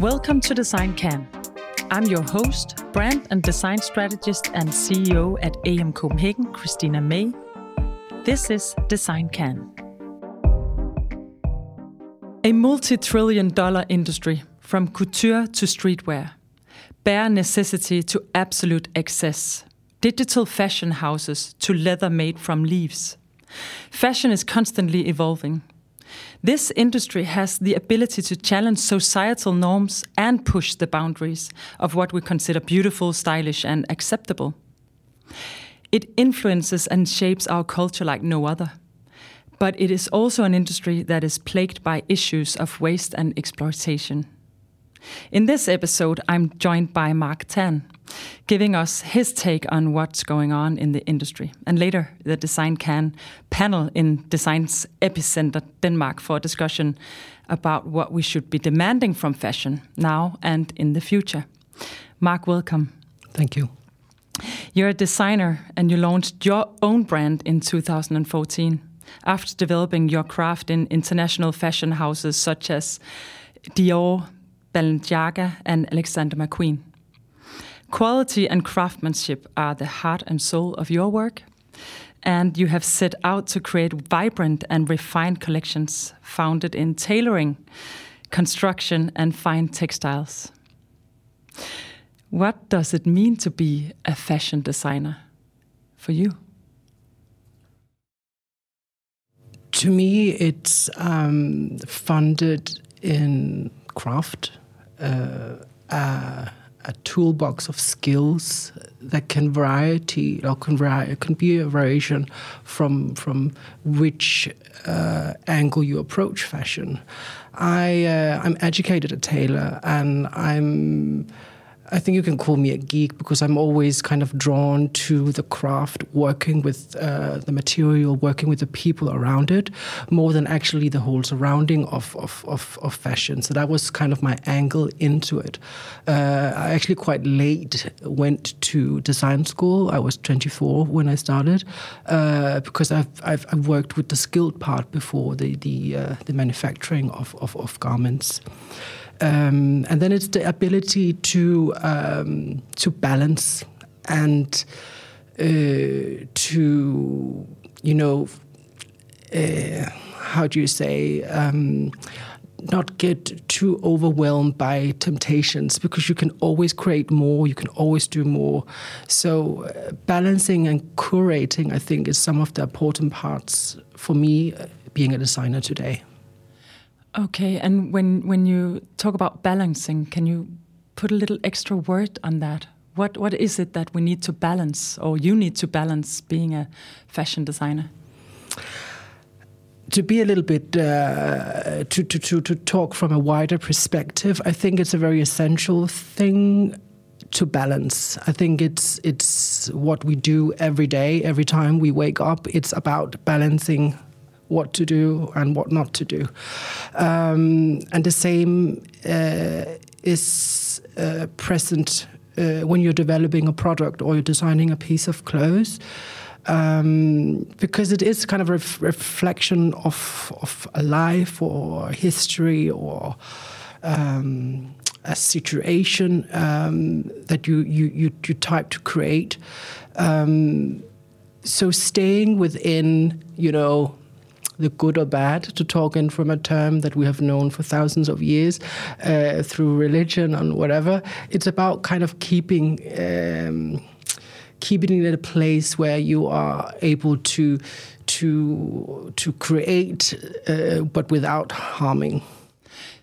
Welcome to Design Can. I'm your host, brand and design strategist and CEO at AM Copenhagen, Kristina May. This is Design Can. A multi trillion dollar industry, from couture to streetwear, bare necessity to absolute excess, digital fashion houses to leather made from leaves. Fashion is constantly evolving. This industry has the ability to challenge societal norms and push the boundaries of what we consider beautiful, stylish, and acceptable. It influences and shapes our culture like no other. But it is also an industry that is plagued by issues of waste and exploitation. In this episode, I'm joined by Mark Tan, giving us his take on what's going on in the industry. And later, the Design Can panel in Design's Epicenter Denmark for a discussion about what we should be demanding from fashion now and in the future. Mark, welcome. Thank you. You're a designer and you launched your own brand in 2014 after developing your craft in international fashion houses such as Dior, Balenciaga, and Alexander McQueen. Quality and craftsmanship are the heart and soul of your work, and you have set out to create vibrant and refined collections founded in tailoring, construction, and fine textiles. What does it mean to be a fashion designer for you? To me, it's um, funded in craft, uh, a, a, toolbox of skills that can variety or can, vari- can be a variation from from which uh, angle you approach fashion. I uh, I'm educated a tailor and I'm I think you can call me a geek because I'm always kind of drawn to the craft, working with uh, the material, working with the people around it, more than actually the whole surrounding of, of, of, of fashion. So that was kind of my angle into it. Uh, I actually quite late went to design school. I was 24 when I started uh, because I've, I've, I've, worked with the skilled part before the, the, uh, the manufacturing of, of, of garments. Um, and then it's the ability to um, to balance and uh, to you know uh, how do you say um, not get too overwhelmed by temptations because you can always create more you can always do more. So uh, balancing and curating i think is some of the important parts for me uh, being a designer today Okay, and when when you talk about balancing, can you put a little extra word on that? What what is it that we need to balance, or you need to balance being a fashion designer? to be a little bit uh, to, to, to, to talk from a wider perspective, I think it's a very essential thing to balance. I think it's it's what we do every day, every time we wake up. It's about balancing what to do and what not to do. Um, and the same uh, is uh, present uh, when you're developing a product or you're designing a piece of clothes. Um, because it is kind of a ref reflection of, of a life or history or um, a situation um, that you, you, you, you, type to create. Um, so staying within, you know, the good or bad, to talk in from a term that we have known for thousands of years uh, through religion and whatever. It's about kind of keeping. Um, keeping it in a place where you are able to to to create, uh, but without harming.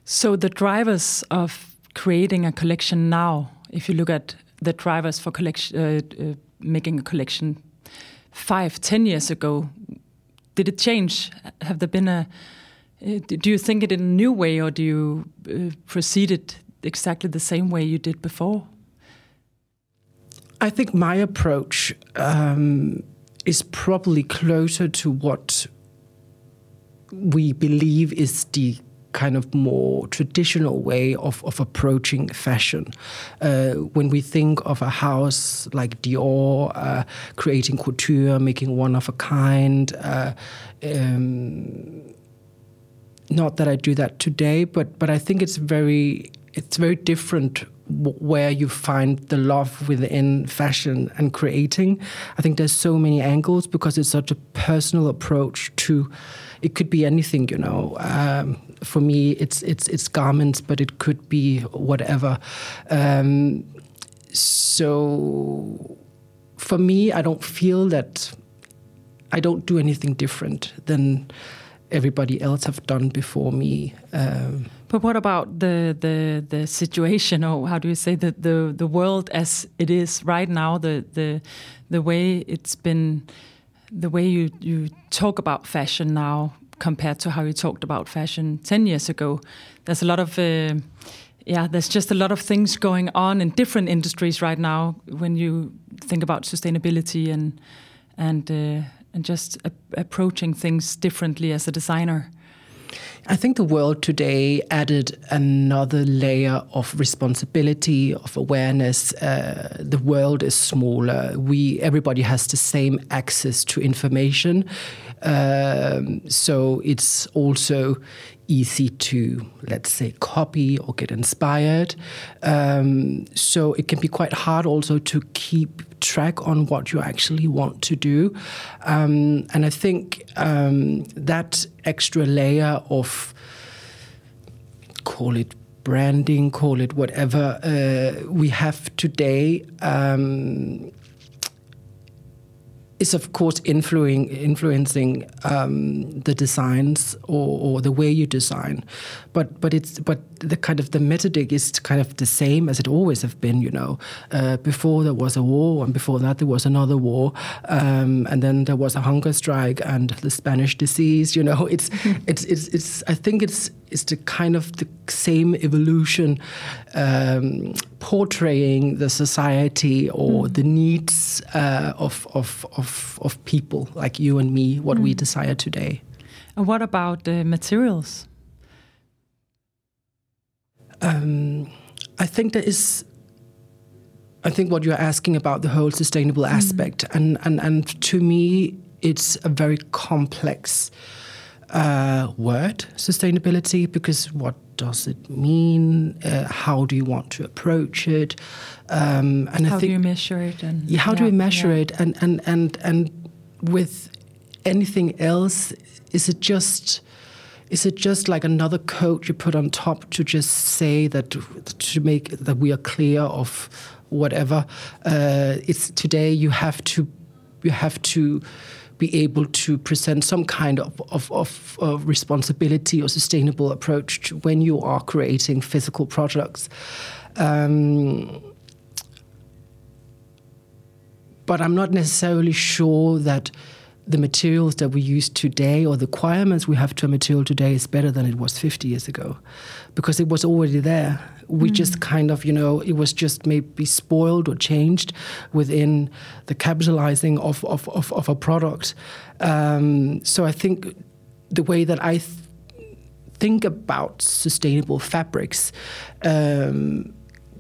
So the drivers of creating a collection now, if you look at the drivers for collection, uh, uh, making a collection five, ten years ago, did it change? Have there been a? Uh, do you think it in a new way, or do you uh, proceed it exactly the same way you did before? I think my approach um, is probably closer to what we believe is the kind of more traditional way of, of approaching fashion. Uh, when we think of a house like Dior, uh, creating couture, making one of a kind, uh, um, not that I do that today, but but I think it's very it's very different where you find the love within fashion and creating. I think there's so many angles because it's such a personal approach to. It could be anything, you know. Um, for me, it's it's it's garments, but it could be whatever. Um, so, for me, I don't feel that I don't do anything different than everybody else have done before me. Um, but what about the the the situation, or how do you say the the the world as it is right now? The the the way it's been, the way you you talk about fashion now compared to how you talked about fashion ten years ago. There's a lot of uh, yeah, there's just a lot of things going on in different industries right now when you think about sustainability and and uh, and just a- approaching things differently as a designer. I think the world today added another layer of responsibility, of awareness. Uh, the world is smaller. We everybody has the same access to information, um, so it's also easy to, let's say, copy or get inspired. Um, so it can be quite hard also to keep track on what you actually want to do. Um, and I think um, that extra layer of, call it branding, call it whatever, uh, we have today um, is of course influencing um, the designs or, or, the way you design, but but it's but the kind of the methodic is kind of the same as it always have been. You know, uh, before there was a war, and before that there was another war, um, and then there was a hunger strike and the Spanish disease. You know, it's it's, it's it's I think it's it's the kind of the same evolution um, portraying the society or mm. the needs uh, of, of, of, of, people like you and me, what mm. we desire today. And what about the materials? Um, I think there is. I think what you're asking about the whole sustainable mm. aspect, and, and, and to me, it's a very complex uh, word, sustainability, because what does it mean? Uh, how do you want to approach it? Um, and how I think, do you measure it? And yeah, how yeah, do we measure yeah. it? And and and and with anything else, is it just? Is it just like another coat you put on top to just say that to make that we are clear of whatever? Uh, it's today you have to you have to be able to present some kind of, of, of, of responsibility or sustainable approach when you are creating physical products. Um, but I'm not necessarily sure that the materials that we use today or the requirements we have to a material today is better than it was 50 years ago. Because it was already there. We mm. just kind of you know it was just maybe spoiled or changed within the capitalizing of of, of, of a product. Um, so i think the way that i th- think about sustainable fabrics um,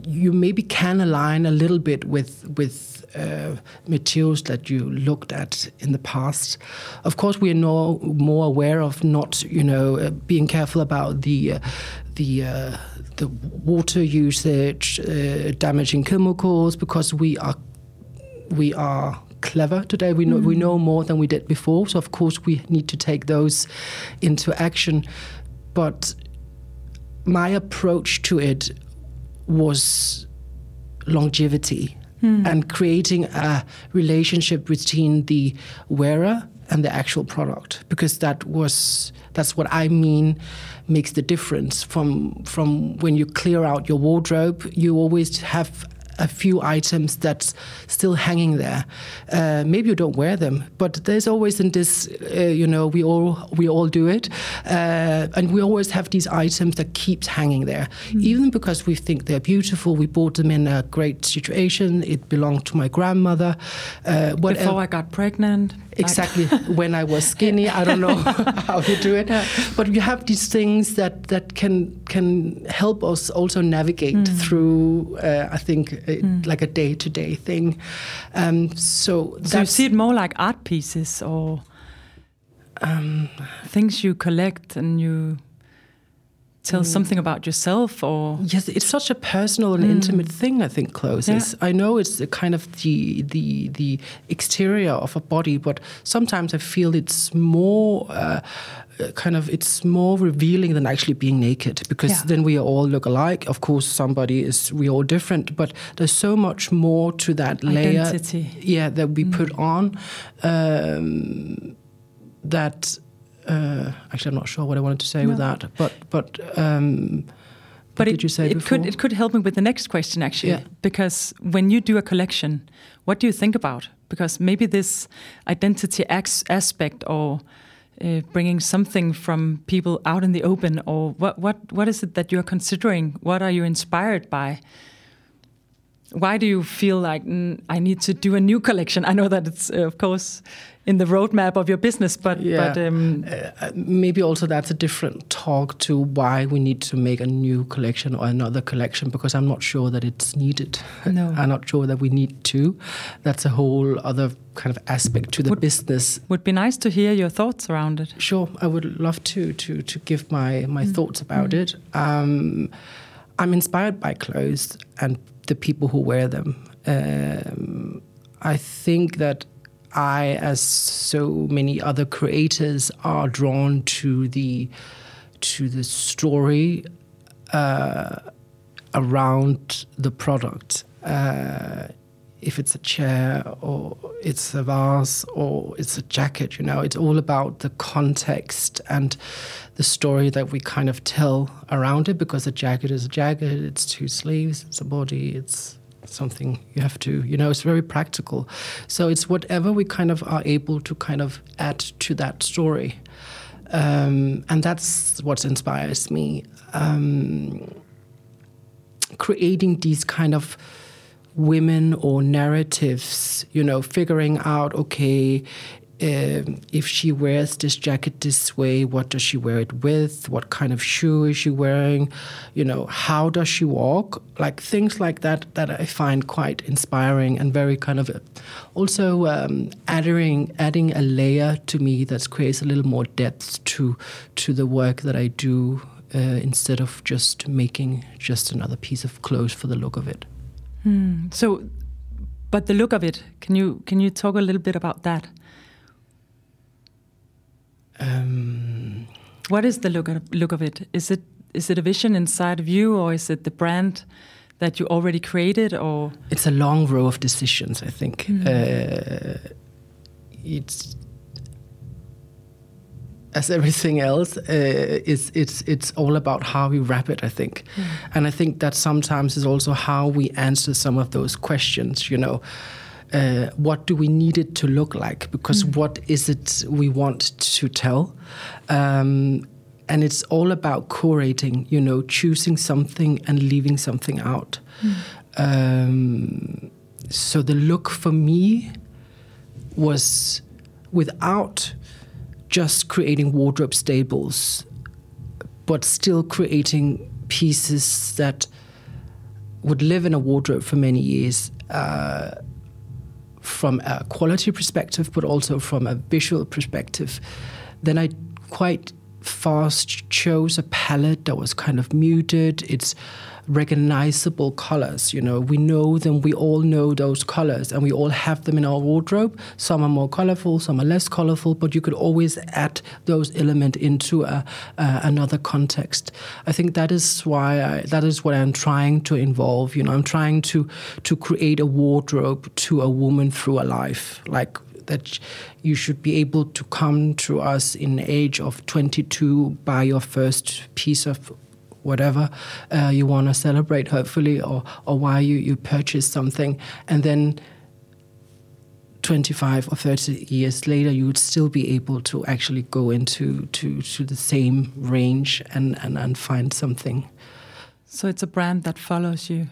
you maybe can align a little bit with with uh, materials that you looked at in the past. Of course, we are no more aware of not, you know, uh, being careful about the uh, the uh, the water usage, uh, damaging chemicals, because we are we are clever today. We know mm. we know more than we did before. So of course we need to take those into action. But my approach to it was longevity mm. and creating a relationship between the wearer and the actual product because that was that's what I mean makes the difference from from when you clear out your wardrobe you always have a few items that's still hanging there. Uh, maybe you don't wear them, but there's always in this, uh, you know, we all we all do it, uh, and we always have these items that keeps hanging there, mm. even because we think they're beautiful. We bought them in a great situation. It belonged to my grandmother. Uh, Before I got pregnant. Exactly. when I was skinny, I don't know how to do it, yeah. but you have these things that that can can help us also navigate mm. through. Uh, I think mm. like a day to day thing. Um, so, so you see it more like art pieces or um, things you collect and you tell something about yourself or Yes, it's such a personal and intimate thing. I think clothes is. I know it's the kind of the the the exterior of a body, but sometimes I feel it's more. Uh, uh, kind of it's more revealing than actually being naked because Yeah. then we all look alike of course somebody is we all different but there's so much more to that layer yeah that we put on um, that uh, actually I'm not sure what I wanted to say with that but but um, but what it, did you say it before? could it could help me with the next question actually Yeah. because when you do a collection what do you think about because maybe this identity aspect or uh, bringing something from people out in the open or what what what is it that you're considering what are you inspired by why do you feel like "Mm, I need to do a new collection? I know that it's uh, of course in the roadmap of your business, but Yeah. but um, Uh, maybe also that's a different talk to why we need to make a new collection or another collection because I'm not sure that it's needed. No. I'm not sure that we need to. That's a whole other kind of aspect to the Would- business. would be nice to hear your thoughts around it. Sure, I would love to to to give my my thoughts about it. Um, I'm inspired by clothes and the people who wear them. Um, I think that I, as so many other creators, are drawn to the to the story uh, around the product. Uh, if it's a chair or it's a vase or it's a jacket, you know, it's all about the context and the story that we kind of tell around it because a jacket is a jacket, it's two sleeves, it's a body, it's something you have to, you know, it's very practical. So it's whatever we kind of are able to kind of add to that story. Um, and that's what inspires me. Um, creating these kind of women or narratives, you know, figuring out, okay, um, if she wears this jacket this way, what does she wear it with? What kind of shoe is she wearing? You know, how does she walk? Like things like that that I find quite inspiring and very kind of also um, adding adding a layer to me that creates a little more depth to to the work that I do uh, instead of just making just another piece of clothes for the look of it. So, but the look of it, can you can you talk a little bit about that? Um, What is the look of, look of it? Is it is it a vision inside of you, or is it the brand that you already created, or it's a long row of decisions. I think uh, it's as everything else. Uh, it's it's it's all about how we wrap it. I think, and I think that sometimes is also how we answer some of those questions. You know. Uh, what do we need it to look like? Because what is it we want to tell? Um, and it's all about curating, you know, choosing something and leaving something out. Um, so the look for me was without just creating wardrobe staples, but still creating pieces that would live in a wardrobe for many years. Uh, from a quality perspective, but also from a visual perspective, then I quite fast chose a palette that was kind of muted. It's recognizable colors. You know, we know them. We all know those colors, and we all have them in our wardrobe. Some are more colorful, some are less colorful, but you could always add those elements into a, uh, another context. I think that is why I, that is what I'm trying to involve. You know, I'm trying to to create a wardrobe to a woman through a life, like that you should be able to come to us in age of 22 buy your first piece of whatever uh, you want to celebrate hopefully or, or why you, you purchase something and then 25 or 30 years later you would still be able to actually go into to, to the same range and, and, and find something so it's a brand that follows you?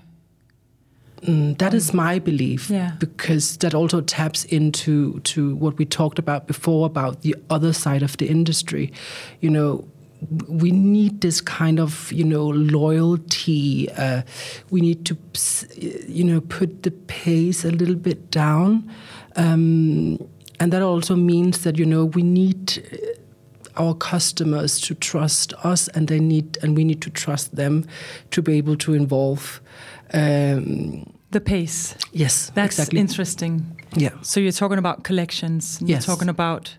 Mm, that is my belief Yeah. because that also taps into to what we talked about before about the other side of the industry you know we need this kind of you know loyalty uh, we need to you know put the pace a little bit down um, and that also means that you know we need our customers to trust us, and they need, and we need to trust them to be able to involve. Um, the pace. Yes, that's exactly. interesting. Yeah. So you're talking about collections. Yes. You're talking about,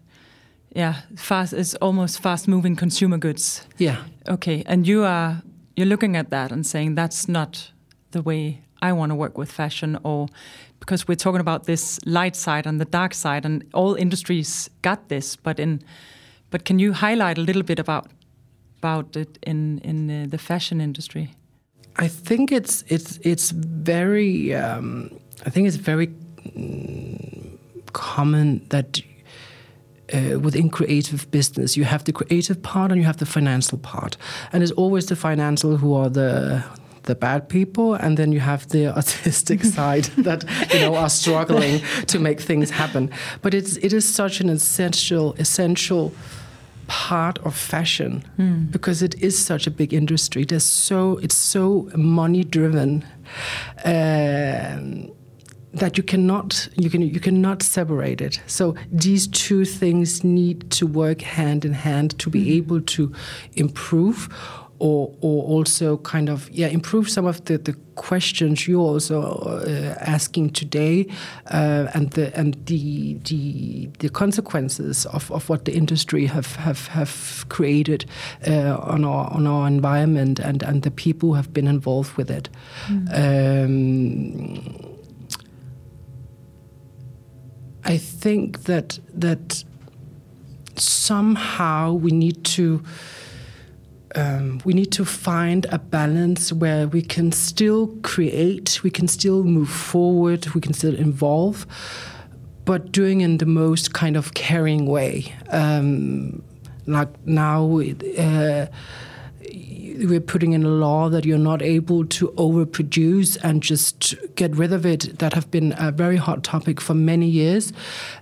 yeah, fast. is almost fast-moving consumer goods. Yeah. Okay, and you are you're looking at that and saying that's not the way I want to work with fashion, or because we're talking about this light side and the dark side, and all industries got this, but in but can you highlight a little bit about about it in in uh, the fashion industry? I think it's it's it's very um, I think it's very mm, common that uh, within creative business you have the creative part and you have the financial part, and it's always the financial who are the the bad people, and then you have the artistic side that you know are struggling to make things happen. But it's it is such an essential essential part of fashion mm. because it is such a big industry. There's so it's so money driven um, that you cannot you can you cannot separate it. So these two things need to work hand in hand to be mm. able to improve or or also kind of yeah improve some of the, the questions you're also uh, asking today uh, and the and the the, the consequences of, of what the industry have have, have created uh, on our on our environment and, and the people who have been involved with it. Mm. Um, I think that that somehow we need to um, we need to find a balance where we can still create, we can still move forward, we can still involve, but doing in the most kind of caring way. Um, like now, uh, we're putting in a law that you're not able to overproduce and just get rid of it. That have been a very hot topic for many years,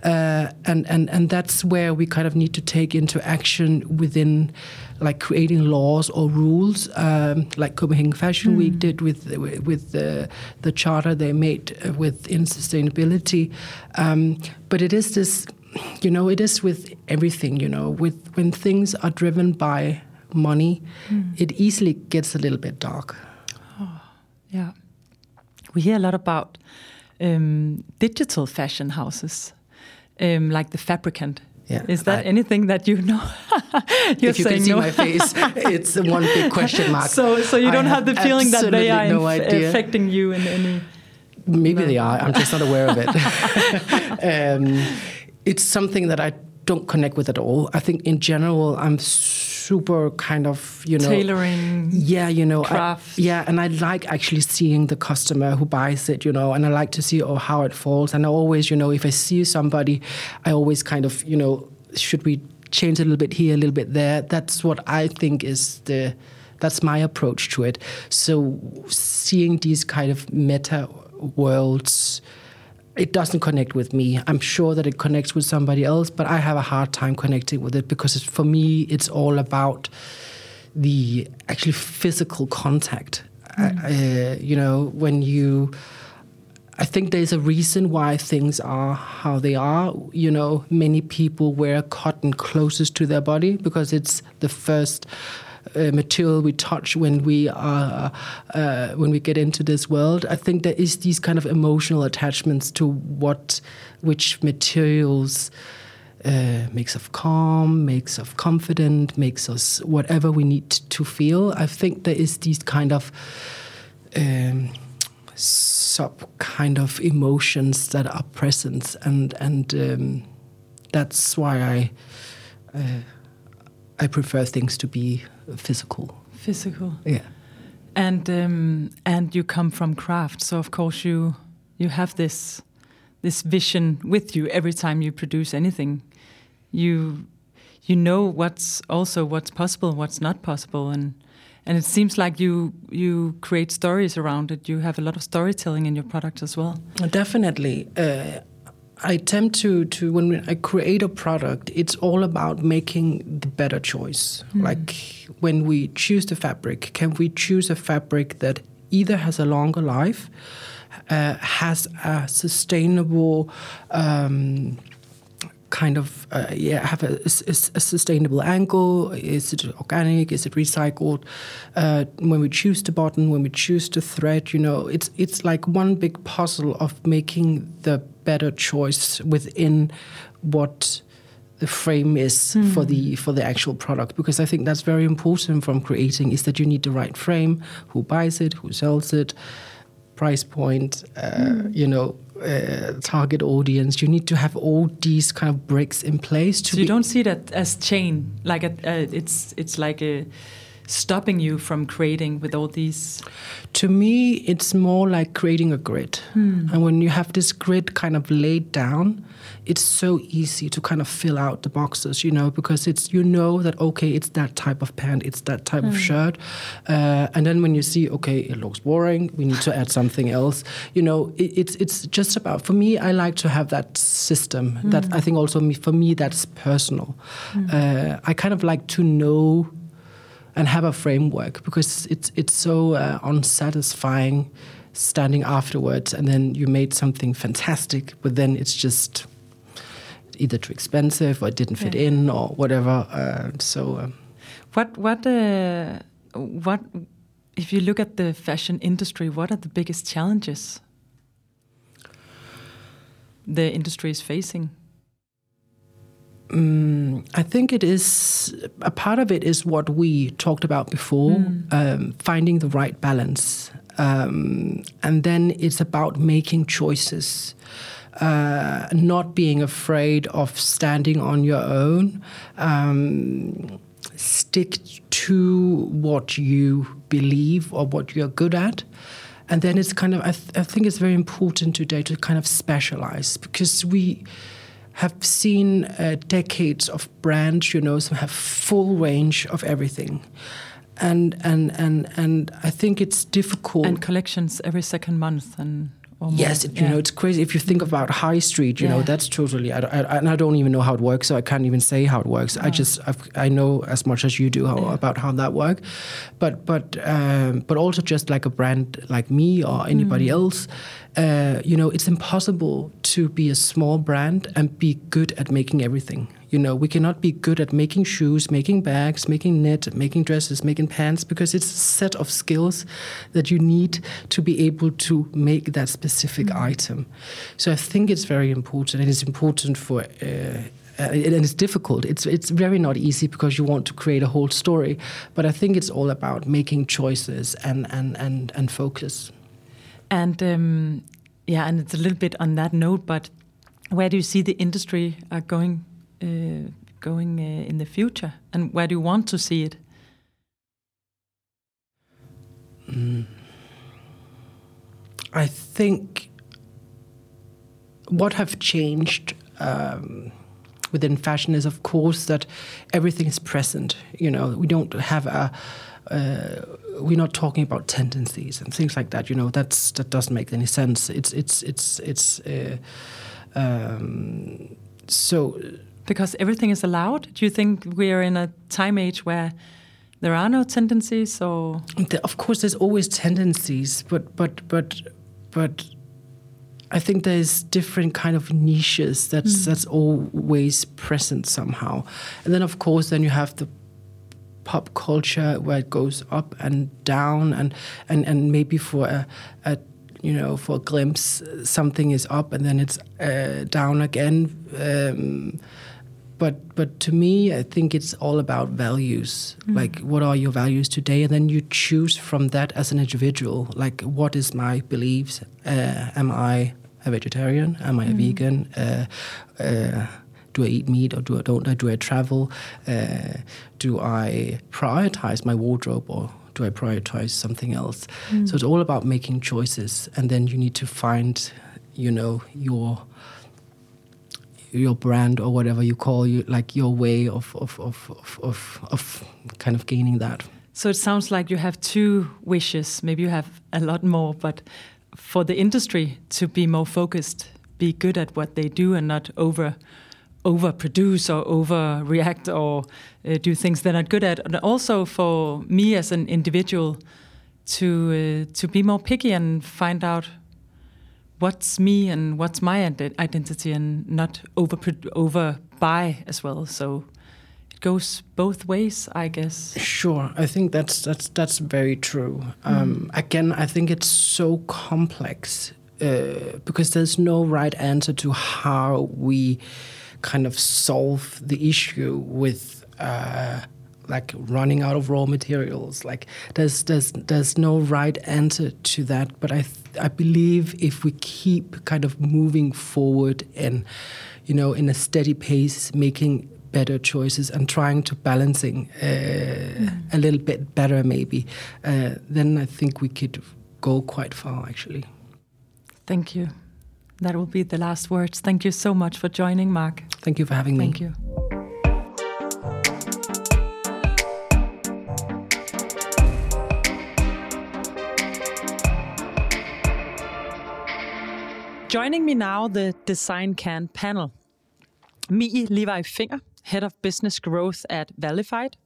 uh, and and and that's where we kind of need to take into action within like creating laws or rules, um, like Copenhagen Fashion mm. Week did with with the the charter they made within sustainability. Um, but it is this, you know, it is with everything. You know, with when things are driven by money, mm. it easily gets a little bit dark. Oh, yeah, we hear a lot about um, digital fashion houses, um, like the Fabricant yeah. Is that I, anything that you know? if you can see no. my face, it's one big question mark. So, so you don't I have, have the feeling that they are no affecting you in any. Maybe no. they are. I'm just not aware of it. um, it's something that I don't connect with at all. I think in general, I'm super kind of you know tailoring. Yeah, you know, craft. I, yeah, and I like actually seeing the customer who buys it, you know, and I like to see oh how it falls. And I always, you know, if I see somebody, I always kind of you know should we change a little bit here, a little bit there. That's what I think is the that's my approach to it. So seeing these kind of meta worlds it doesn't connect with me. I'm sure that it connects with somebody else, but I have a hard time connecting with it because for me, it's all about the actually physical contact. Mm. Uh, you know, when you, I think there's a reason why things are how they are. You know, many people wear cotton closest to their body because it's the first uh, material we touch when we are uh, when we get into this world. I think there is these kind of emotional attachments to what which materials. Uh, makes us calm, makes us confident, makes us whatever we need to feel. I think there is these kind of um, sub kind of emotions that are present, and and um, that's why I uh, I prefer things to be physical. Physical. Yeah. And um, and you come from craft, so of course you you have this this vision with you every time you produce anything. You you know what's also what's possible, what's not possible, and and it seems like you you create stories around it. You have a lot of storytelling in your product as well. Definitely. Uh, I attempt to to when I create a product, it's all about making the better choice. Mm. Like when we choose the fabric, can we choose a fabric that either has a longer life, uh, has a sustainable um, kind of uh, yeah have a, a, a, sustainable angle? Is it organic? Is it recycled? Uh, when we choose the button, when we choose the thread, you know, it's it's like one big puzzle of making the better choice within what the frame is mm. for the for the actual product because I think that's very important from creating is that you need the right frame, who buys it, who sells it, price point, uh, mm. you know, uh, target audience. You need to have all these kind of bricks in place. so you don't see that as chain, like a, uh, it's it's like a stopping you from creating with all these? To me, it's more like creating a grid. Hmm. And when you have this grid kind of laid down, it's so easy to kind of fill out the boxes, you know, because it's you know that okay, it's that type of pant, it's that type mm. of hmm. shirt, uh, and then when you see okay, it looks boring, we need to add something else. You know, it, it's it's just about for me. I like to have that system. Mm. That I think also me, for me that's personal. Mm. Uh, I kind of like to know and have a framework because it's it's so uh, unsatisfying standing afterwards and then you made something fantastic but then it's just either too expensive or it didn't fit yeah. in or whatever. Uh, so, um, what what uh, what if you look at the fashion industry? What are the biggest challenges the industry is facing? Um, I think it is a part of it is what we talked about before, mm. um, finding the right balance, um, and then it's about making choices uh, not being afraid of standing on your own. Um, stick to what you believe or what you're good at. And then it's kind of, I, th- I think it's very important today to kind of specialize because we have seen uh, decades of brands, you know, some have full range of everything and and and and I think it's difficult. And collections every second month and yes, it, you yeah. know, it's crazy. If you think about high street, you yeah. know, that's totally. I, I, and I don't even know how it works, so I can't even say how it works. I just I've, i know as much as you do how, yeah. about how that works, but but um, but also just like a brand like me or anybody mm. else, uh, you know, it's impossible to be a small brand and be good at making everything. You know, we cannot be good at making shoes, making bags, making knit, making dresses, making pants, because it's a set of skills that you need to be able to make that specific mm-hmm. item. So I think it's very important, and it's important for. Uh, uh, and it's difficult. It's it's very not easy because you want to create a whole story. But I think it's all about making choices and and and and focus. And um, yeah, and it's a little bit on that note. But where do you see the industry uh, going uh, going uh, in the future, and where do you want to see it? Mm. I think what have changed um, within fashion is, of course, that everything is present. You know, we don't have a. Uh, we're not talking about tendencies and things like that. You know, that's that doesn't make any sense. It's it's it's it's. Uh, um, so because everything is allowed? Do you think we are in a time age where there are no tendencies, or of course there's always tendencies, but but but but I think there's different kind of niches that's mm. that's always present somehow, and then of course then you have the pop culture where it goes up and down, and and and maybe for a, a you know, for a glimpse, something is up and then it's uh, down again. Um, but but to me, I think it's all about values. Mm. Like, what are your values today? And then you choose from that as an individual. Like, what is my beliefs? Uh, am I a vegetarian? Am I a mm. vegan? Uh, uh, do I eat meat or do I don't? I do I travel? Uh, do I prioritize my wardrobe or do I prioritize something else? Mm. So it's all about making choices, and then you need to find, you know, your your brand or whatever you call you like your way of of, of, of, of, of kind of gaining that. So it sounds like you have two wishes. Maybe you have a lot more, but for the industry to be more focused, be good at what they do, and not over overproduce or overreact or uh, do things they're not good at. And also for me as an individual to uh, to be more picky and find out what's me and what's my identity, and not over over buy as well. So it goes both ways, I guess. Sure, I think that's that's that's very true. Um, mm. Again, I think it's so complex uh, because there's no right answer to how we kind of solve the issue with. Uh, like running out of raw materials. Like there's there's there's no right answer to that. But I I believe if we keep kind of moving forward and you know in a steady pace, making better choices and trying to balancing uh, mm. a little bit better maybe, uh, then I think we could go quite far actually. Thank you. That will be the last words. Thank you so much for joining, Mark. Thank you for having me. Thank you. Joining me now, the Design Can panel. Mie Levi Fenger, Head of Business Growth at Valified.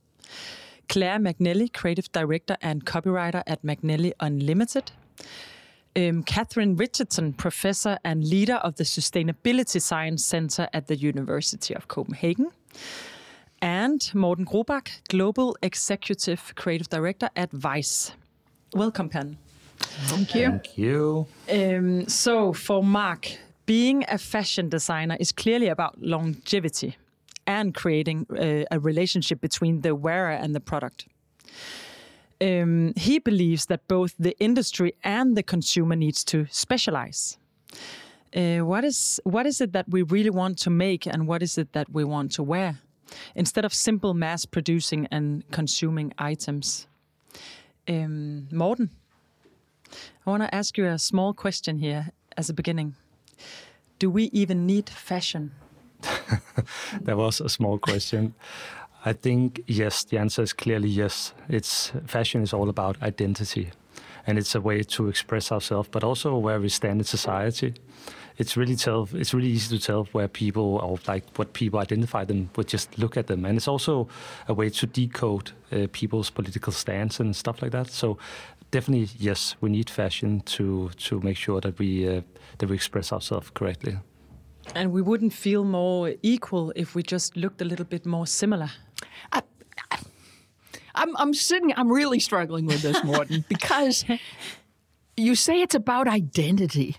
Clare McNally, Creative Director and Copywriter at McNally Unlimited. Um, Katherine Richardson, Professor and Leader of the Sustainability Science Center at the University of Copenhagen. And Morten Grubak, Global Executive Creative Director at Vice. Welcome, Pan. Thank you. Thank you. Um, so, for Mark, being a fashion designer is clearly about longevity and creating uh, a relationship between the wearer and the product. Um, he believes that both the industry and the consumer needs to specialize. Uh, what is what is it that we really want to make, and what is it that we want to wear, instead of simple mass producing and consuming items? Um, Morten, I want to ask you a small question here as a beginning. Do we even need fashion? that was a small question. I think yes, the answer is clearly yes. It's fashion is all about identity and it's a way to express ourselves, but also where we stand in society. It's really tell. It's really easy to tell where people or like what people identify them with just look at them, and it's also a way to decode uh, people's political stance and stuff like that. So definitely yes, we need fashion to to make sure that we uh, that we express ourselves correctly. And we wouldn't feel more equal if we just looked a little bit more similar. I, I'm, I'm sitting. I'm really struggling with this, Morten, because you say it's about identity.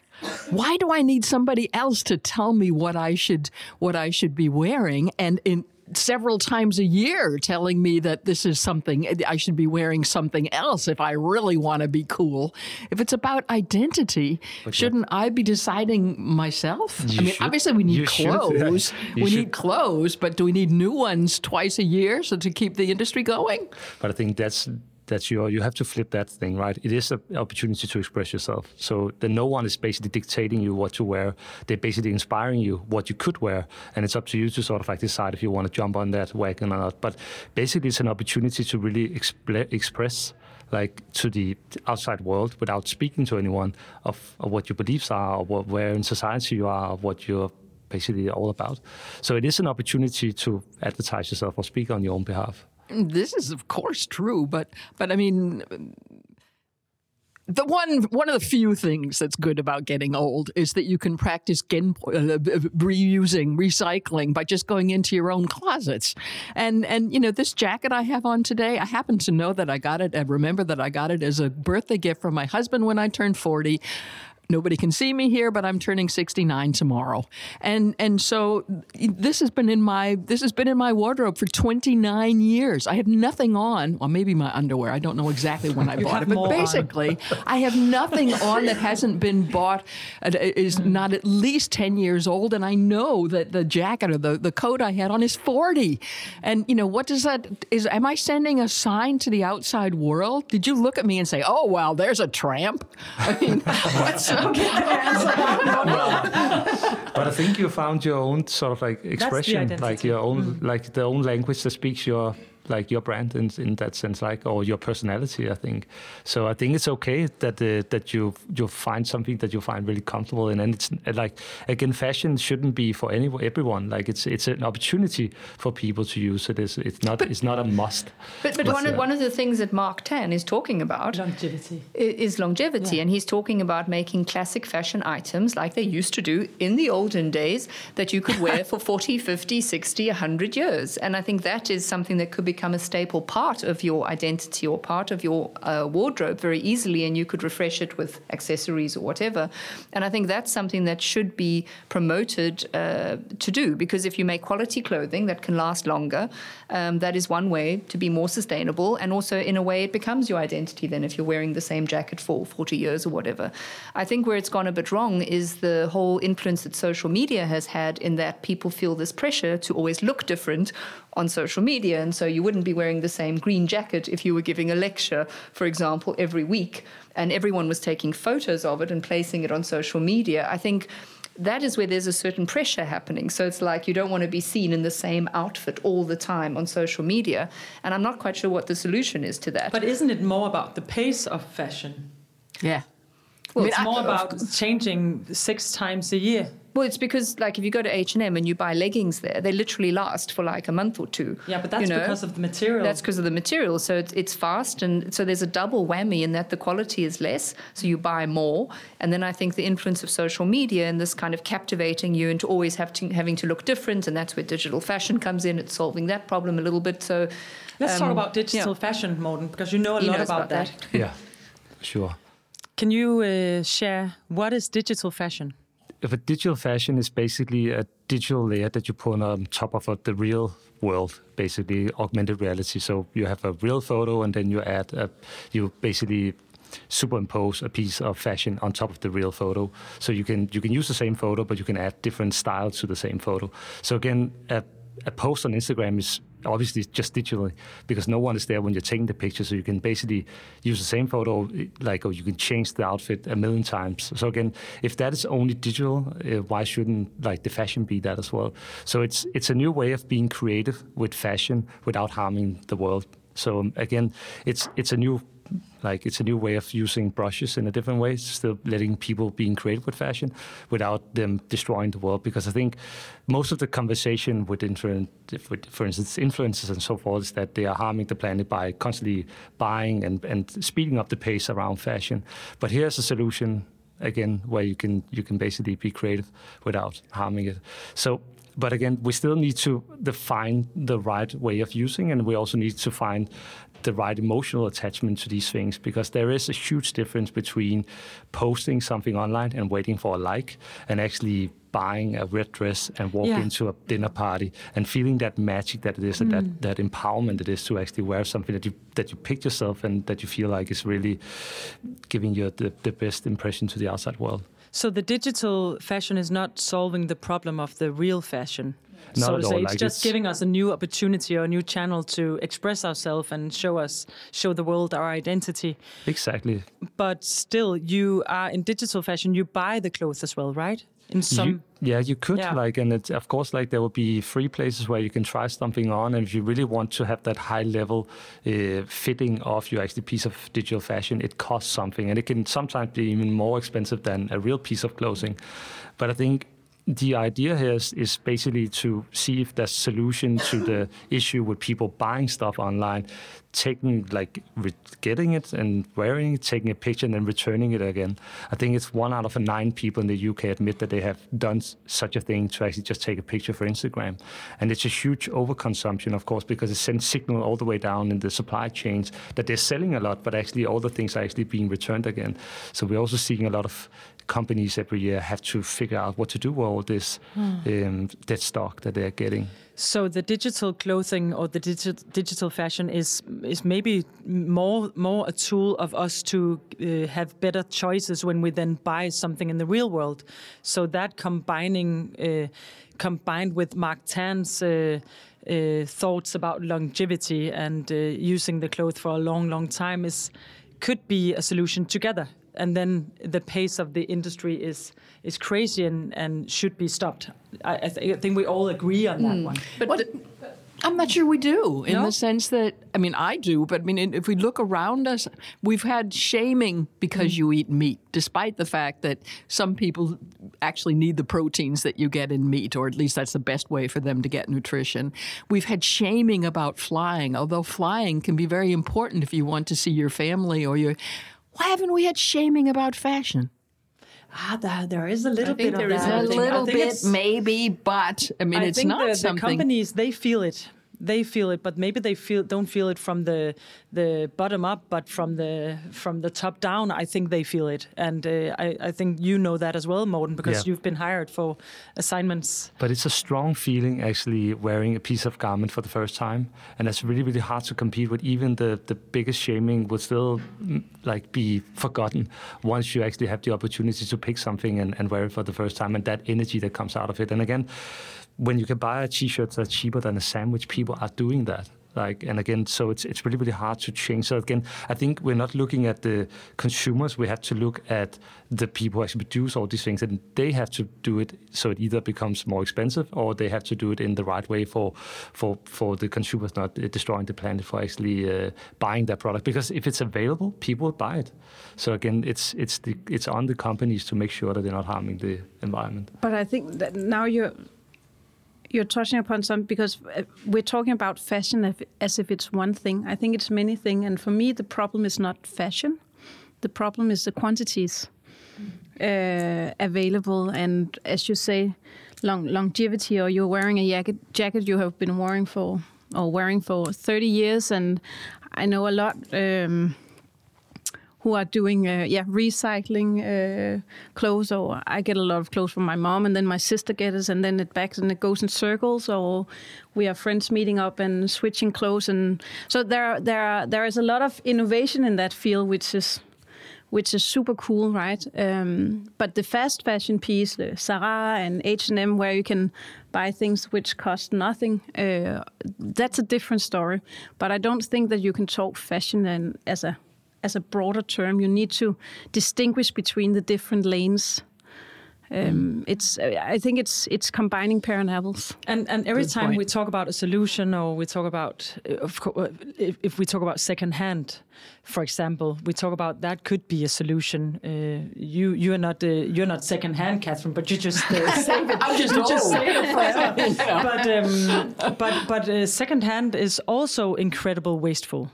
Why do I need somebody else to tell me what I should what I should be wearing? And in several times a year telling me that this is something I should be wearing something else if I really want to be cool. If it's about identity, okay. shouldn't I be deciding myself? You I mean, should. obviously we need you clothes. we should. need clothes, but do we need new ones twice a year so to keep the industry going? But I think that's that you you have to flip that thing, right? It is an opportunity to express yourself. So that no one is basically dictating you what to wear. They're basically inspiring you what you could wear, and it's up to you to sort of like decide if you want to jump on that wagon or not. But basically, it's an opportunity to really express like to the outside world without speaking to anyone of, of what your beliefs are, or what, where in society you are, what you're basically all about. So it is an opportunity to advertise yourself or speak on your own behalf. This is, of course, true, but but I mean, the one one of the few things that's good about getting old is that you can practice gen, uh, reusing, recycling by just going into your own closets. And and you know this jacket I have on today, I happen to know that I got it. I remember that I got it as a birthday gift from my husband when I turned forty nobody can see me here, but I'm turning 69 tomorrow. And and so this has been in my this has been in my wardrobe for 29 years. I have nothing on, well maybe my underwear. I don't know exactly when I bought it, but basically I have nothing on that hasn't been bought is not at least 10 years old and I know that the jacket or the the coat I had on is 40. And you know, what does that is am I sending a sign to the outside world? Did you look at me and say, "Oh, well, there's a tramp?" I mean, what's but I think you found your own sort of like expression, like your own, mm. like the own language that speaks your like your brand in, in that sense, like or your personality. I think so. I think it's okay that uh, that you you find something that you find really comfortable in, and it's uh, like again, fashion shouldn't be for any everyone. Like it's it's an opportunity for people to use it. It's, it's not But- it's not a must. But, but But, one, of, uh, one of the things that Mark Tan is talking about Longevity. is longevity. And he's talking about making classic fashion items like they used to do in the olden days that you could wear for 40, 50, 60, 100 years. And I think that is something that could become a staple part of your identity or part of your uh, wardrobe very easily. And you could refresh it with accessories or whatever. And I think that's something that should be promoted uh, to do because if you make quality clothing that can last longer, um, that is one way to be more sustainable. And also, in a way, it becomes your identity then if you're wearing the same jacket for 40 years or whatever. I think where it's gone a bit wrong is the whole influence that social media has had in that people feel this pressure to always look different on social media. And so you wouldn't be wearing the same green jacket if you were giving a lecture, for example, every week. And everyone was taking photos of it and placing it on social media. I think that is where there's a certain pressure happening. So it's like you don't want to be seen in the same outfit all the time on social media. And I'm not quite sure what the solution is to that. But isn't it more about the pace of fashion? Yeah. Well, I mean, it's more about changing six times a year. Well, it's because like if you go to H and M and you buy leggings there, they literally last for like a month or two. Yeah, but that's you know? because of the material. That's because of the material. So it's, it's fast, and so there's a double whammy in that the quality is less, so you buy more. And then I think the influence of social media and this kind of captivating you into always have to, having to look different, and that's where digital fashion comes in. It's solving that problem a little bit. So Let's talk um, about digital yeah. fashion, Morten, because you know a He lot knows about, that. yeah, sure. Can you uh, share what is digital fashion? If a digital fashion is basically a digital layer that you put on top of uh, the real world, basically augmented reality. So you have a real photo, and then you add, a, you basically superimpose a piece of fashion on top of the real photo. So you can you can use the same photo, but you can add different styles to the same photo. So again, a, a post on Instagram is obviously just digitally because no one is there when you're taking the picture. So you can basically use the same photo, like or you can change the outfit a million times. So again, if that is only digital, uh, why shouldn't like the fashion be that as well? So it's it's a new way of being creative with fashion without harming the world. So um, again, it's it's a new like it's a new way of using brushes in a different way, still letting people being creative with fashion without them destroying the world. Because I think most of the conversation with, with for instance, influencers and so forth is that they are harming the planet by constantly buying and, and speeding up the pace around fashion. But here's a solution again where you can you can basically be creative without harming it. So but again, we still need to define the right way of using, and we also need to find the right emotional attachment to these things because there is a huge difference between posting something online and waiting for a like and actually buying a red dress and walk Yeah. into a dinner party and feeling that magic that it is and that, mm. that empowerment it is to actually wear something that you that you pick yourself and that you feel like is really giving you the, the best impression to the outside world. So the digital fashion is not solving the problem of the real fashion. Not so at all, say, it's like just it's- giving us a new opportunity or a new channel to express ourselves and show us, show the world our identity. Exactly. But still, you are in digital fashion. You buy the clothes as well, right? In some, you, yeah, you could Yeah. like, and it's, of course, like there will be free places where you can try something on, and if you really want to have that high level uh, fitting of your actually piece of digital fashion, it costs something, and it can sometimes be even more expensive than a real piece of clothing. But I think the idea here is, is basically to see if there's solution to the issue with people buying stuff online, taking like re- getting it and wearing it, taking a picture and then returning it again. I think it's one out of nine people in the UK admit that they have done such a thing to actually just take a picture for Instagram, and it's a huge overconsumption, of course, because it sends signal all the way down in the supply chains that they're selling a lot, but actually all the things are actually being returned again. So we're also seeing a lot of companies every year have to figure out what to do with all this um, dead stock that they're getting. so the digital clothing or the digital digital fashion is is maybe more more a tool of us to uh, have better choices when we then buy something in the real world. So that combining uh, combined with Mark Tan's. Uh, uh, thoughts about longevity and uh, using the clothes for a long, long time is could be a solution together. And then the pace of the industry is is crazy and, and should be stopped. I, I, th- I think we all agree on that hmm. one. But What- the- I'm not sure we do in No? the sense that, I mean, I do, but I mean, if we look around us, we've had shaming because hmm. you eat meat, despite the fact that some people actually need the proteins that you get in meat, or at least that's the best way for them to get nutrition. We've had shaming about flying, although flying can be very important if you want to see your family or your. Why haven't we had shaming about fashion? Ah, there, there is a little think bit there of is that. a I A think- I little bit, maybe, but I mean, I it's think not the, the something. companies they feel it. They feel it, but maybe they feel don't feel it from the the bottom up, but from the from the top down. I think they feel it, and uh, I I think you know that as well, Morten, because Yeah. you've been hired for assignments. But it's a strong feeling actually wearing a piece of garment for the first time, and it's really really hard to compete with. Even the the biggest shaming would still mm, like be forgotten once you actually have the opportunity to pick something and, and wear it for the first time, and that energy that comes out of it. And again, when you can buy a T-shirt that's cheaper than a sandwich, people are doing that. Like and again, so it's it's really really hard to change. So again, I think we're not looking at the consumers. We have to look at the people who actually produce all these things, and they have to do it so it either becomes more expensive or they have to do it in the right way for for for the consumers not destroying the planet for actually uh, buying that product. Because if it's available, people will buy it. So again, it's it's the it's on the companies to make sure that they're not harming the environment. But I think that now you're you're touching upon something because uh, we're talking about fashion as- as if it's one thing. I think it's many things, and for me, the problem is not fashion. The problem is the quantities uh, available, and as you say, long, longevity. Or you're wearing a jacket jacket you have been wearing for or wearing for 30 years, and I know a lot. Um, who are doing uh, yeah recycling uh, clothes or I get a lot of clothes from my mom and then my sister gets it and then it backs and it goes in circles or we are friends meeting up and switching clothes and so there there are, there is a lot of innovation in that field which is which is super cool right? Um, but the fast fashion piece the and H&M where you can buy things which cost nothing uh, that's a different story. But I don't think that you can talk fashion and as a as a broader term. You need to distinguish between the different lanes. Um, it's I think it's it's combining pear and apples. And and every Good time point. we talk about a solution, or we talk about, uh, of course, if, if we talk about secondhand, for example, we talk about that could be a solution. Uh, you you are not uh, you're not secondhand, Katherine, but you just uh, say it. I'm just you just old. it forever. But um, but but uh, secondhand is also incredible wasteful.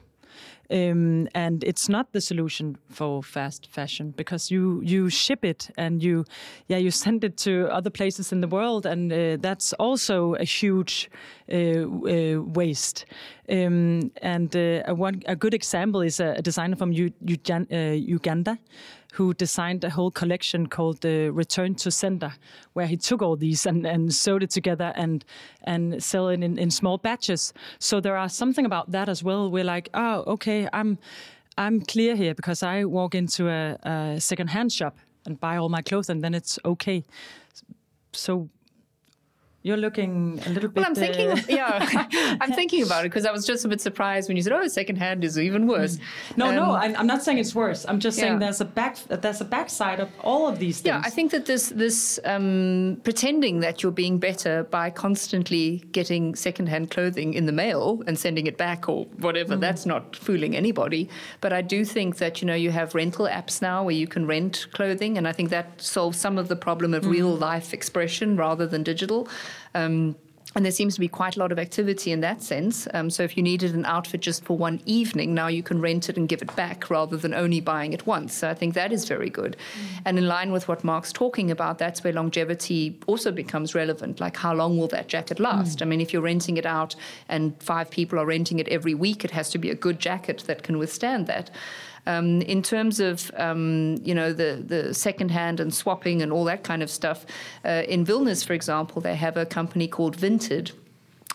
Um, and it's not the solution for fast fashion because you you ship it and you yeah you send it to other places in the world and uh, that's also a huge uh, uh, waste. Um, and uh, a one a good example is a, designer from U- Ugan- uh, Uganda who designed a whole collection called the Return to Sender, where he took all these and, and sewed it together and and sell it in, in small batches. So there are something about that as well. We're like, oh, okay, I'm I'm clear here because I walk into a, a second-hand shop and buy all my clothes, and then it's okay. So you're looking a little bit. Well, I'm thinking, uh, yeah, I'm thinking about it because I was just a bit surprised when you said, "Oh, secondhand is even worse." no, no, Um, I'm, I'm not saying it's worse. I'm just saying Yeah. there's a back there's a backside of all of these things. Yeah, I think that this this um, pretending that you're being better by constantly getting secondhand clothing in the mail and sending it back or whatever, that's not fooling anybody. But I do think that you know you have rental apps now where you can rent clothing, and I think that solves some of the problem of real life expression rather than digital. Um, and there seems to be quite a lot of activity in that sense. Um, so if you needed an outfit just for one evening, now you can rent it and give it back rather than only buying it once. So I think that is very good. And in line with what Mark's talking about, that's where longevity also becomes relevant. Like how long will that jacket last? I mean, if you're renting it out and five people are renting it every week, it has to be a good jacket that can withstand that. Um, in terms of um, you know the the second hand and swapping and all that kind of stuff, uh, in Vilnius, for example, they have a company called Vinted.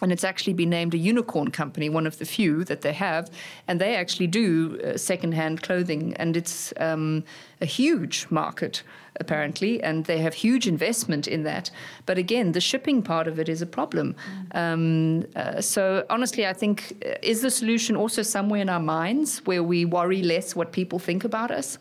And it's actually been named a unicorn company, one of the few that they have. And they actually do uh, second-hand clothing, and it's um, a huge market apparently, and they have huge investment in that. But again, the shipping part of it is a problem. Um, uh, so honestly, I think uh, is the solution also somewhere in our minds where we worry less what people think about us?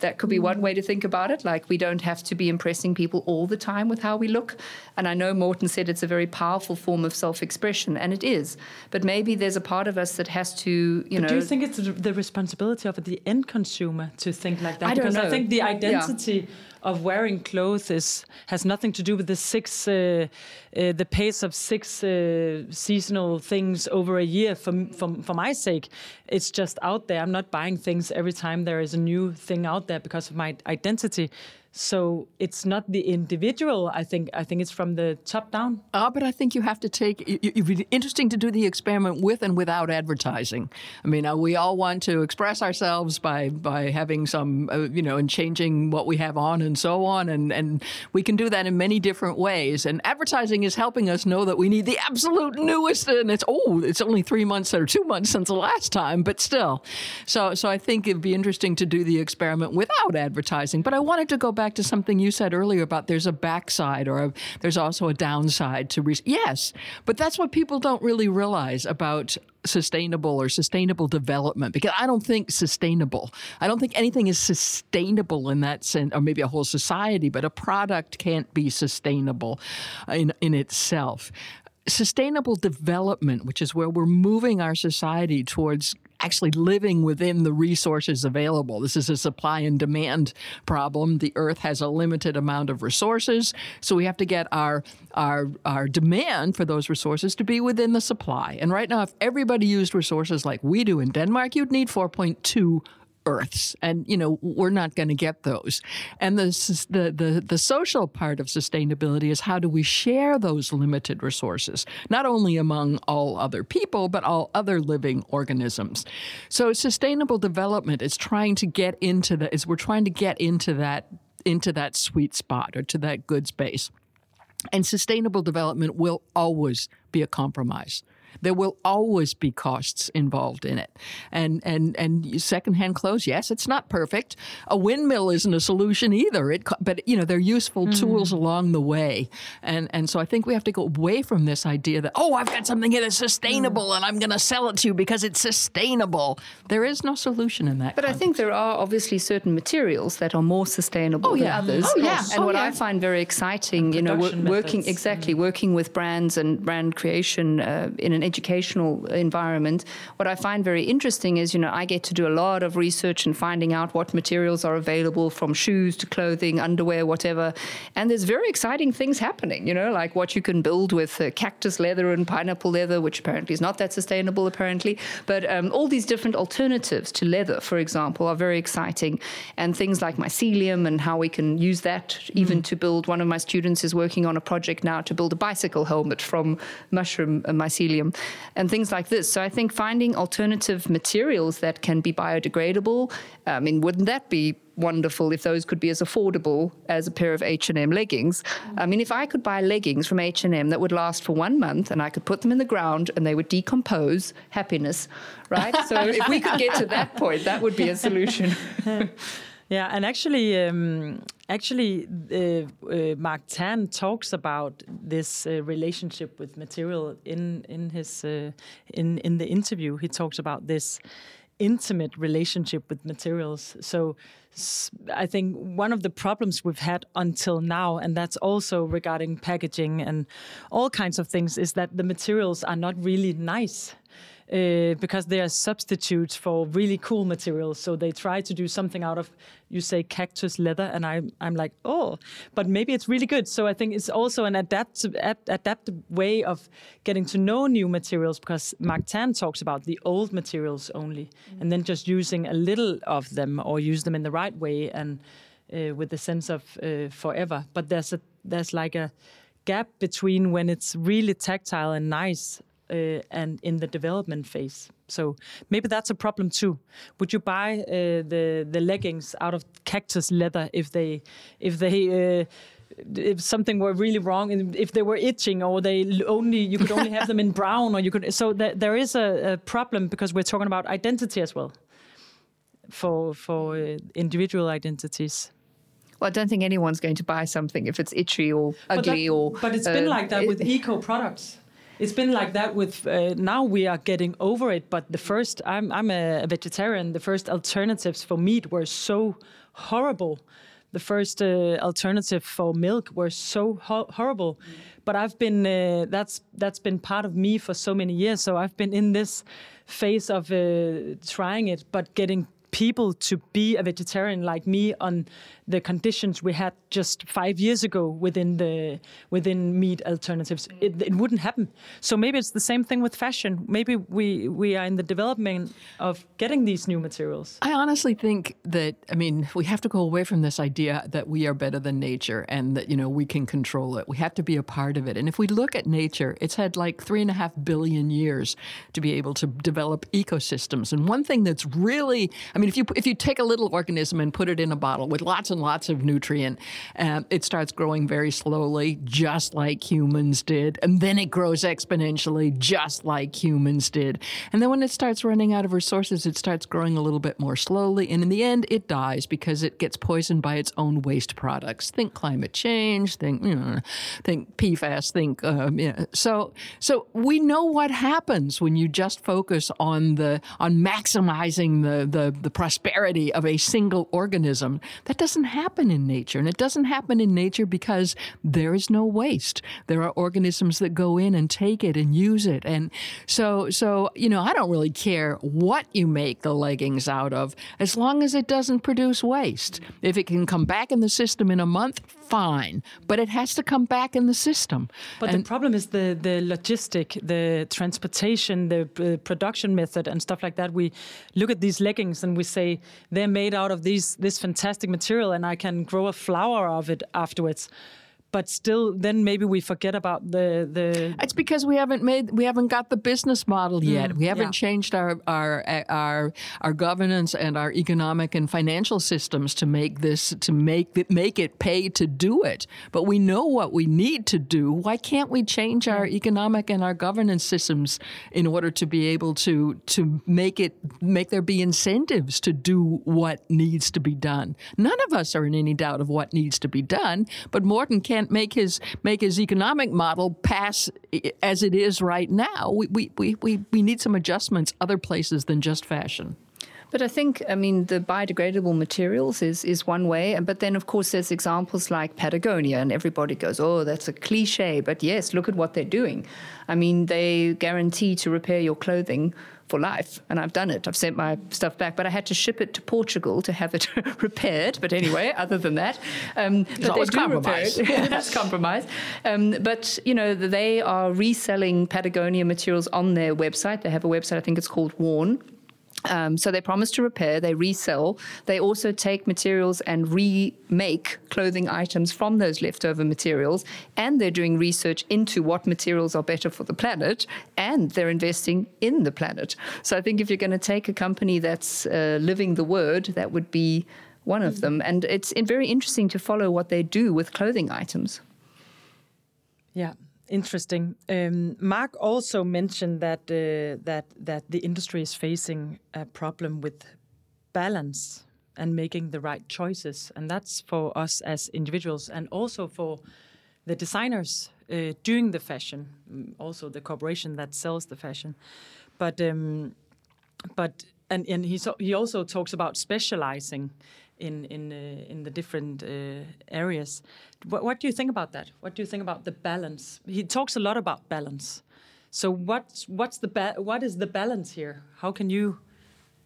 That could be one way to think about it. Like we don't have to be impressing people all the time with how we look. And I know Morten said it's a very powerful form of self-expression, and it is. But maybe there's a part of us that has to, you but know. Do you think it's the responsibility of the end consumer to think like that? I don't because know. I think the Yeah. identity of wearing clothes is, has nothing to do with the six, uh, uh, the pace of six uh, seasonal things over a year. For, for for my sake, it's just out there. I'm not buying things every time there is a new thing out there because of my identity. So it's not the individual. I think I think it's from the top down. Uh, but I think you have to take. It, it'd be interesting to do the experiment with and without advertising. I mean, uh, we all want to express ourselves by by having some, uh, you know, and changing what we have on and so on, and and we can do that in many different ways. And advertising is helping us know that we need the absolute newest, and it's oh, it's only three months or two months since the last time, but still. So so I think it'd be interesting to do the experiment without advertising. But I wanted to go back to something you said earlier about there's a backside or a, there's also a downside to re- yes, but that's what people don't really realize about sustainable or sustainable development because I don't think sustainable. I don't think anything is sustainable in that sense, or maybe a whole society, but a product can't be sustainable in in itself. Sustainable development, which is where we're moving our society towards actually living within the resources available. This is a supply and demand problem. The earth has a limited amount of resources, so we have to get our our our demand for those resources to be within the supply. And right now if everybody used resources like we do in Denmark, you'd need 4.2 earths and you know we're not going to get those. And the, the the the social part of sustainability is how do we share those limited resources not only among all other people but all other living organisms. So sustainable development is trying to get into the is we're trying to get into that into that sweet spot or to that good space. And sustainable development will always be a compromise there will always be costs involved in it. And and and secondhand clothes, yes, it's not perfect. A windmill isn't a solution either. It but you know, they're useful mm. tools along the way. And and so I think we have to go away from this idea that oh, I've got something here that's sustainable mm. and I'm going to sell it to you because it's sustainable. There is no solution in that. But context. I think there are obviously certain materials that are more sustainable oh, than yeah. others. Oh, yeah. And oh, what yeah. I find very exciting, you know, working exactly working with brands and brand creation uh, in an educational environment, what I find very interesting is, you know, I get to do a lot of research and finding out what materials are available from shoes to clothing, underwear, whatever. And there's very exciting things happening, you know, like what you can build with uh, cactus leather and pineapple leather, which apparently is not that sustainable, apparently. But um, all these different alternatives to leather, for example, are very exciting. And things like mycelium and how we can use that even mm. to build. One of my students is working on a project now to build a bicycle helmet from mushroom uh, mycelium Um, and things like this. So I think finding alternative materials that can be biodegradable, I mean, wouldn't that be wonderful if those could be as affordable as a pair of H&M leggings. I mean, if I could buy leggings from H&M that would last for one month and I could put them in the ground and they would decompose, happiness, right? so if we could get to that point, that would be a solution. Yeah, and actually, um, actually, uh, uh, Mark Tan talks about this uh, relationship with material in in his in in the interview. He talks about this intimate relationship with materials. So I think one of the problems we've had until now, and that's also regarding packaging and all kinds of things, is that the materials are not really nice. Uh, because they are substitutes for really cool materials. So they try to do something out of, you say, cactus leather, and I'm, I'm like, oh, but maybe it's really good. So I think it's also an adaptive, adaptive way of getting to know new materials because Mark Tan talks about the old materials only, mm-hmm. and then just using a little of them or use them in the right way and uh, with the sense of uh, forever. But there's a there's like a gap between when it's really tactile and nice uh, and in the development phase. So maybe that's a problem too. Would you buy uh, the the leggings out of cactus leather if they if they uh, if something were really wrong, and if they were itching, or they only you could only have them in brown, or you could. So th there is a, a, problem because we're talking about identity as well for for uh, individual identities. Well, I don't think anyone's going to buy something if it's itchy or ugly but that, or. But it's been like that with eco products. It's been like that with uh, now we are getting over it but the first i'm i'm a, vegetarian. The first alternatives for meat were so horrible. The first uh, alternative for milk were so ho horrible. Mm. but i've been uh, that's that's been part of me for so many years. So i've been in this phase of uh, trying it but getting people to be a vegetarian like me on the conditions we had just five years ago within the within meat alternatives. It, it wouldn't happen. So maybe it's the same thing with fashion. Maybe we we are in the development of getting these new materials. I honestly think that I mean we have to go away from this idea that we are better than nature and that you know we can control it. We have to be a part of it. And if we look at nature, it's had like three and a half billion years to be able to develop ecosystems. And one thing that's really mean if you if you take a little organism and put it in a bottle with lots and lots of nutrient. Uh, it starts growing very slowly, just like humans did. And then it grows exponentially, just like humans did. And then when it starts running out of resources, it starts growing a little bit more slowly. And in the end, it dies because it gets poisoned by its own waste products. Think climate change, think, you know, think PFAS, think, um, you know. so, so we know what happens when you just focus on the, on maximizing the, the, the prosperity of a single organism. That doesn't happen in nature. And it doesn't happen in nature because there is no waste. There are organisms that go in and take it and use it. And so, so, you know, I don't really care what you make the leggings out of as long as it doesn't produce waste. If it can come back in the system in a month, fine. But it has to come back in the system. But and the problem is the, the logistic, the transportation, the uh, production method and stuff like that. We look at these leggings and we say they're made out of these this fantastic material and I can grow a flower of it afterwards but still then maybe we forget about the the it's because we haven't made we haven't got the business model yet. Mm, we haven't yeah. changed our, our our our governance and our economic and financial systems to make this to make it make it pay to do it. But we know what we need to do. Why can't we change our economic and our governance systems in order to be able to to make it make there be incentives to do what needs to be done? None of us are in any doubt of what needs to be done but Morten can can't make his make his economic model pass as it is right now. We we we we, we need some adjustments other places than just fashion. But I think, I mean, the biodegradable materials is, is one way. But then, of course, there's examples like Patagonia, and everybody goes, oh, that's a cliche. But yes, look at what they're doing. I mean, they guarantee to repair your clothing for life. And I've done it. I've sent my stuff back, but I had to ship it to Portugal to have it repaired. But anyway, other than that, um, but they do compromise. repair it. That's compromise. Um, but you know, they are reselling Patagonia materials on their website. They have a website. I think it's called Worn um, so they promise to repair, they resell. They also take materials and remake clothing items from those leftover materials. And they're doing research into what materials are better for the planet. And they're investing in the planet. So I think if you're going to take a company that's uh, living the word, that would be one of them. And it's very interesting to follow what they do with clothing items. Yeah. Interesting. Um, Mark also mentioned that uh, that that the industry is facing a problem with balance and making the right choices, and that's for us as individuals, and also for the designers uh, doing the fashion, mm, also the corporation that sells the fashion. But um, but and and he so, he also talks about specializing in in uh, in the different uh, areas. What, what, do you think about that? What do you think about the balance? He talks a lot about balance. So what's what's the what is the balance here? How can you?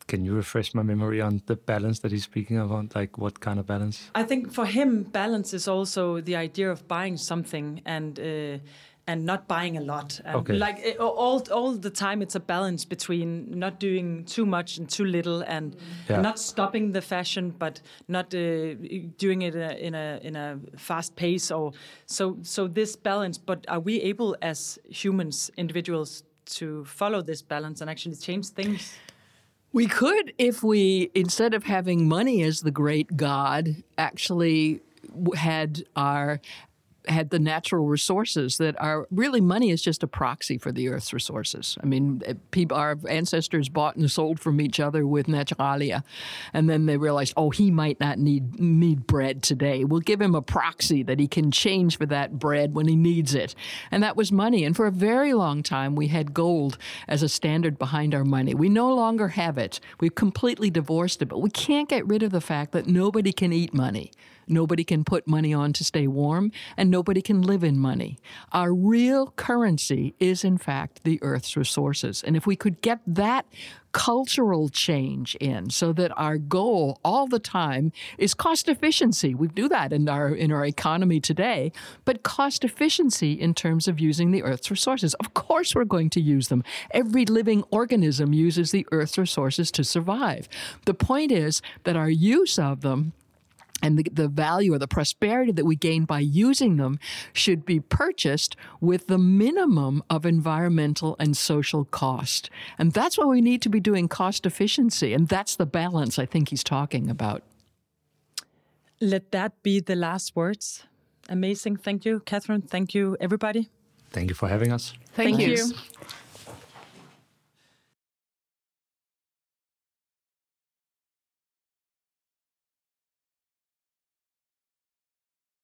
Can you refresh my memory on the balance that he's speaking about? Like what kind of balance? I think for him, balance is also the idea of buying something and. Uh, and not buying a lot. And okay. Like it, all all the time, it's a balance between not doing too much and too little, and yeah. not stopping the fashion, but not uh, doing it in a in a fast pace. Or so so this balance. But are we able as humans, individuals, to follow this balance and actually change things? We could if we, instead of having money as the great god, actually had our had the natural resources that are really money is just a proxy for the earth's resources. I mean, eh, people, our ancestors bought and sold from each other with naturalia, and then they realized, oh, he might not need need bread today. We'll give him a proxy that he can change for that bread when he needs it, and that was money. And for a very long time, we had gold as a standard behind our money. We no longer have it. We've completely divorced it, but we can't get rid of the fact that nobody can eat money. Nobody can put money on to stay warm, and nobody can live in money. Our real currency is, in fact, the Earth's resources. And if we could get that cultural change in so that our goal all the time is cost efficiency. We do that in our in our economy today, but cost efficiency in terms of using the earth's resources. Of course we're going to use them. Every living organism uses the earth's resources to survive. The point is that our use of them and the, the value or the prosperity that we gain by using them should be purchased with the minimum of environmental and social cost. And that's why we need to be doing cost efficiency. And that's the balance I think he's talking about. Let that be the last words. Amazing. Thank you, Katherine. Thank you, everybody. Thank you for having us. Thank Thank you. you.